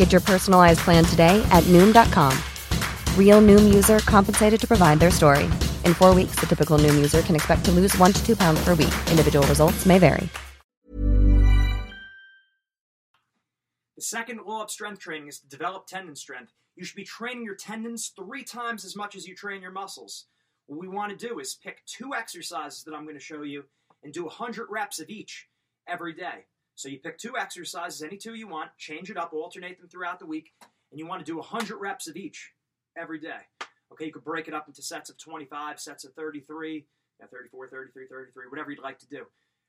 Get your personalized plan today at Noom.com. Real Noom user compensated to provide their story. In four weeks, the typical Noom user can expect to lose one to two pounds per week. Individual results may vary. The second law of strength training is to develop tendon strength. You should be training your tendons three times as much as you train your muscles. What we want to do is pick two exercises that I'm going to show you and do 100 reps of each every day. So you pick two exercises, any two you want, change it up, alternate them throughout the week, and you want to do 100 reps of each every day. Okay, you could break it up into sets of 25, sets of 33, yeah, 34, 33, 33, whatever you'd like to do.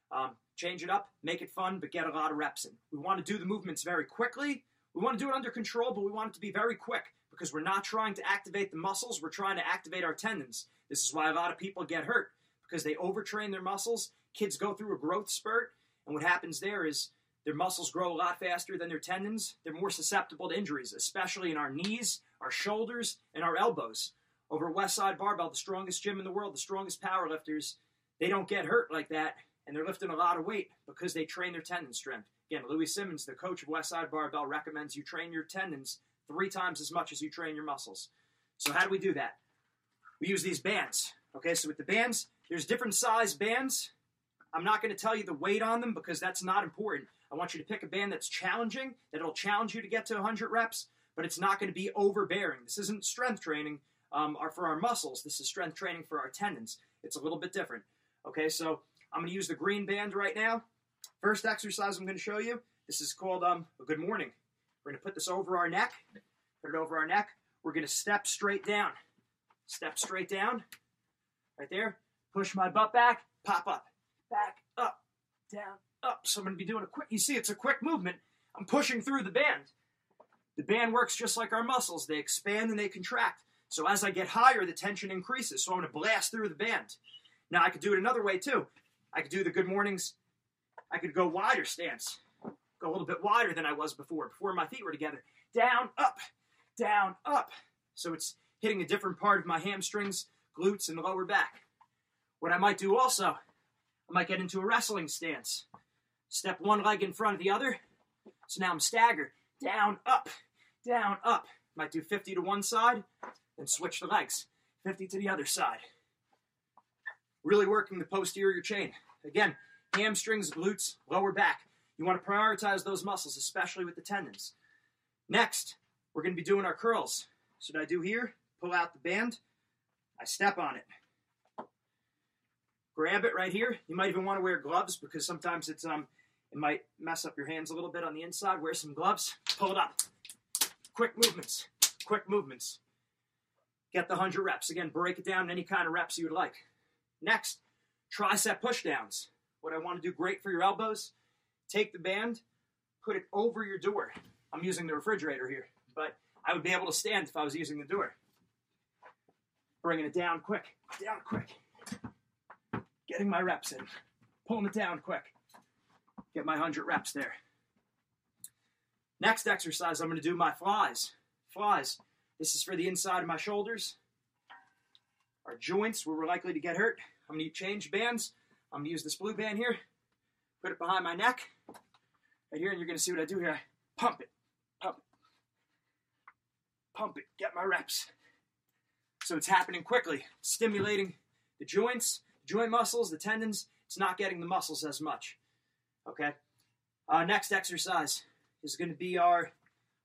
Um, change it up, make it fun, but get a lot of reps in. We want to do the movements very quickly. We want to do it under control, but we want it to be very quick because we're not trying to activate the muscles, we're trying to activate our tendons. This is why a lot of people get hurt because they overtrain their muscles. Kids go through a growth spurt, and what happens there is their muscles grow a lot faster than their tendons. They're more susceptible to injuries, especially in our knees, our shoulders, and our elbows. Over Westside Barbell, the strongest gym in the world, the strongest power lifters, they don't get hurt like that, and they're lifting a lot of weight because they train their tendon strength. Again, Louie Simmons, the coach of Westside Barbell, recommends you train your tendons three times as much as you train your muscles. So how do we do that? We use these bands. Okay, so with the bands, there's different size bands. I'm not going to tell you the weight on them because that's not important. I want you to pick a band that's challenging, that'll challenge you to get to 100 reps, but it's not going to be overbearing. This isn't strength training um, for our muscles. This is strength training for our tendons. It's a little bit different. Okay, so I'm going to use the green band right now. First exercise I'm going to show you. This is called um, a good morning. We're going to put this over our neck. Put it over our neck. We're going to step straight down. Step straight down. Right there. Push my butt back. Pop up. Back up. Down. Up. So I'm going to be doing a quick. You see, it's a quick movement. I'm pushing through the band. The band works just like our muscles. They expand and they contract. So as I get higher, the tension increases. So I'm going to blast through the band. Now I could do it another way too. I could do the good mornings. I could go wider stance. Go a little bit wider than I was before, before my feet were together. Down, up, down, up. So it's hitting a different part of my hamstrings, glutes, and lower back. What I might do also, I might get into a wrestling stance. Step one leg in front of the other. So now I'm staggered. Down, up, down, up. Might do 50 to one side, then switch the legs. 50 to the other side. Really working the posterior chain. Again, hamstrings, glutes, lower back. You want to prioritize those muscles, especially with the tendons. Next, we're going to be doing our curls. So what I do here, pull out the band, I step on it. Grab it right here. You might even want to wear gloves because sometimes it's um it might mess up your hands a little bit on the inside. Wear some gloves, pull it up. Quick movements, quick movements. Get the 100 reps. Again, break it down any kind of reps you would like. Next, tricep pushdowns. What I want to do great for your elbows, take the band, put it over your door. I'm using the refrigerator here, but I would be able to stand if I was using the door. Bringing it down quick, down quick. Getting my reps in, pulling it down quick. Get my 100 reps there. Next exercise, I'm going to do my flies. Flies. This is for the inside of my shoulders, our joints where we're likely to get hurt. I'm going to change bands. I'm going to use this blue band here, put it behind my neck, right here, and you're going to see what I do here. Pump it, pump it, pump it, get my reps. So it's happening quickly, stimulating the joints, joint muscles, the tendons. It's not getting the muscles as much. Okay? Uh, next exercise is going to be our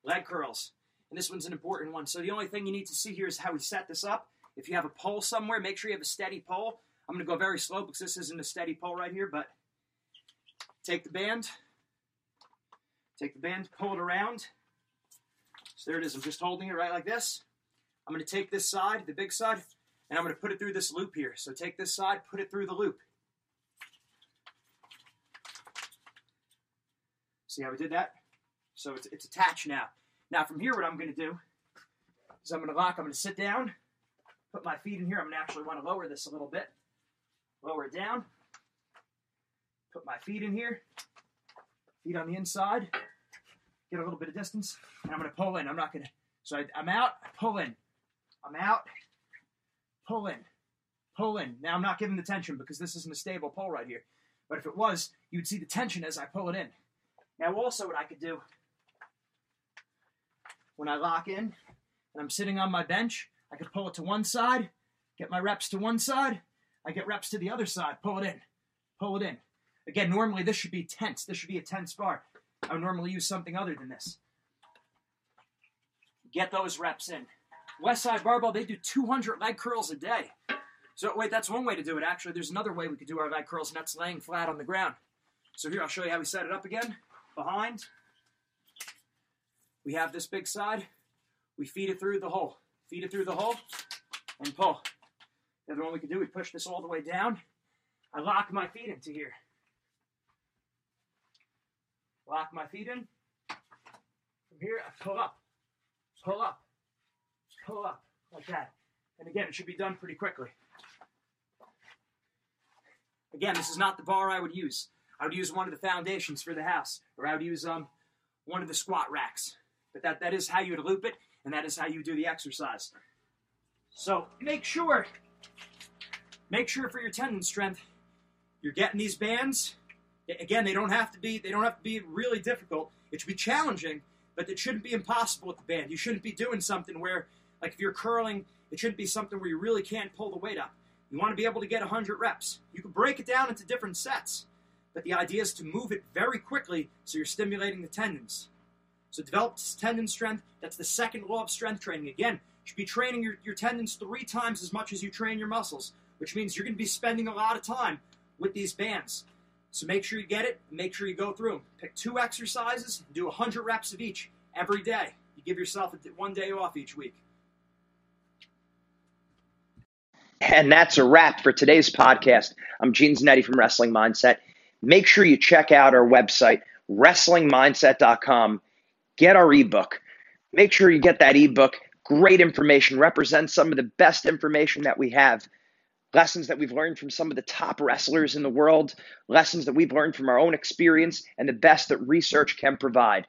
leg curls. And this one's an important one. So the only thing you need to see here is how we set this up. If you have a pole somewhere, make sure you have a steady pole. I'm going to go very slow because this isn't a steady pole right here, but take the band, take the band, pull it around. So there it is. I'm just holding it right like this. I'm going to take this side, the big side, and I'm going to put it through this loop here. So take this side, put it through the loop. See how we did that? So it's, it's attached now. Now from here, what I'm going to do is I'm going to lock, I'm going to sit down, put my feet in here. I'm going to actually want to lower this a little bit. Lower it down. Put my feet in here. Feet on the inside. Get a little bit of distance. And I'm going to pull in. I'm not going to. So I, I'm out, I pull in. I'm out, pull in, pull in. Now I'm not giving the tension because this isn't a stable pull right here. But if it was, you'd see the tension as I pull it in. Now also what I could do when I lock in and I'm sitting on my bench, I could pull it to one side, get my reps to one side, I get reps to the other side, pull it in, pull it in. Again, normally this should be tense. This should be a tense bar. I would normally use something other than this. Get those reps in. West Side Barbell, they do 200 leg curls a day. So, wait, that's one way to do it. Actually, there's another way we could do our leg curls, and that's laying flat on the ground. So, here, I'll show you how we set it up again. Behind, we have this big side. We feed it through the hole. Feed it through the hole and pull. The other one we can do, we push this all the way down. I lock my feet into here. Lock my feet in. From here, I pull up. Pull up pull up like that. And again, it should be done pretty quickly. Again, this is not the bar I would use. I would use one of the foundations for the house, or I would use um, one of the squat racks. But that, that is how you would loop it, and that is how you do the exercise. So make sure, make sure for your tendon strength, you're getting these bands. Again, they don't have to be they don't have to be really difficult. It should be challenging, but it shouldn't be impossible with the band. You shouldn't be doing something where like if you're curling, it shouldn't be something where you really can't pull the weight up. You want to be able to get 100 reps. You can break it down into different sets, but the idea is to move it very quickly so you're stimulating the tendons. So develop tendon strength. That's the second law of strength training. Again, you should be training your, your tendons three times as much as you train your muscles, which means you're going to be spending a lot of time with these bands. So make sure you get it. Make sure you go through them. Pick two exercises, and do 100 reps of each every day. You give yourself one day off each week. And that's a wrap for today's podcast. I'm Gene Zanetti from Wrestling Mindset. Make sure you check out our website, wrestlingmindset.com. Get our ebook. Make sure you get that ebook. Great information, represents some of the best information that we have. Lessons that we've learned from some of the top wrestlers in the world, lessons that we've learned from our own experience, and the best that research can provide.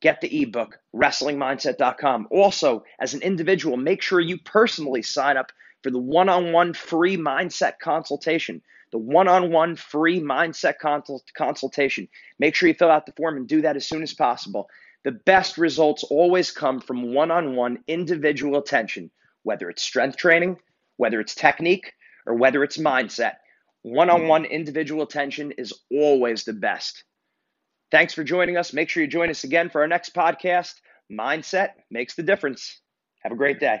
Get the ebook, wrestlingmindset.com. Also, as an individual, make sure you personally sign up for the one on one free mindset consultation. The one on one free mindset consult- consultation. Make sure you fill out the form and do that as soon as possible. The best results always come from one on one individual attention, whether it's strength training, whether it's technique, or whether it's mindset. One on one individual attention is always the best. Thanks for joining us. Make sure you join us again for our next podcast. Mindset makes the difference. Have a great day.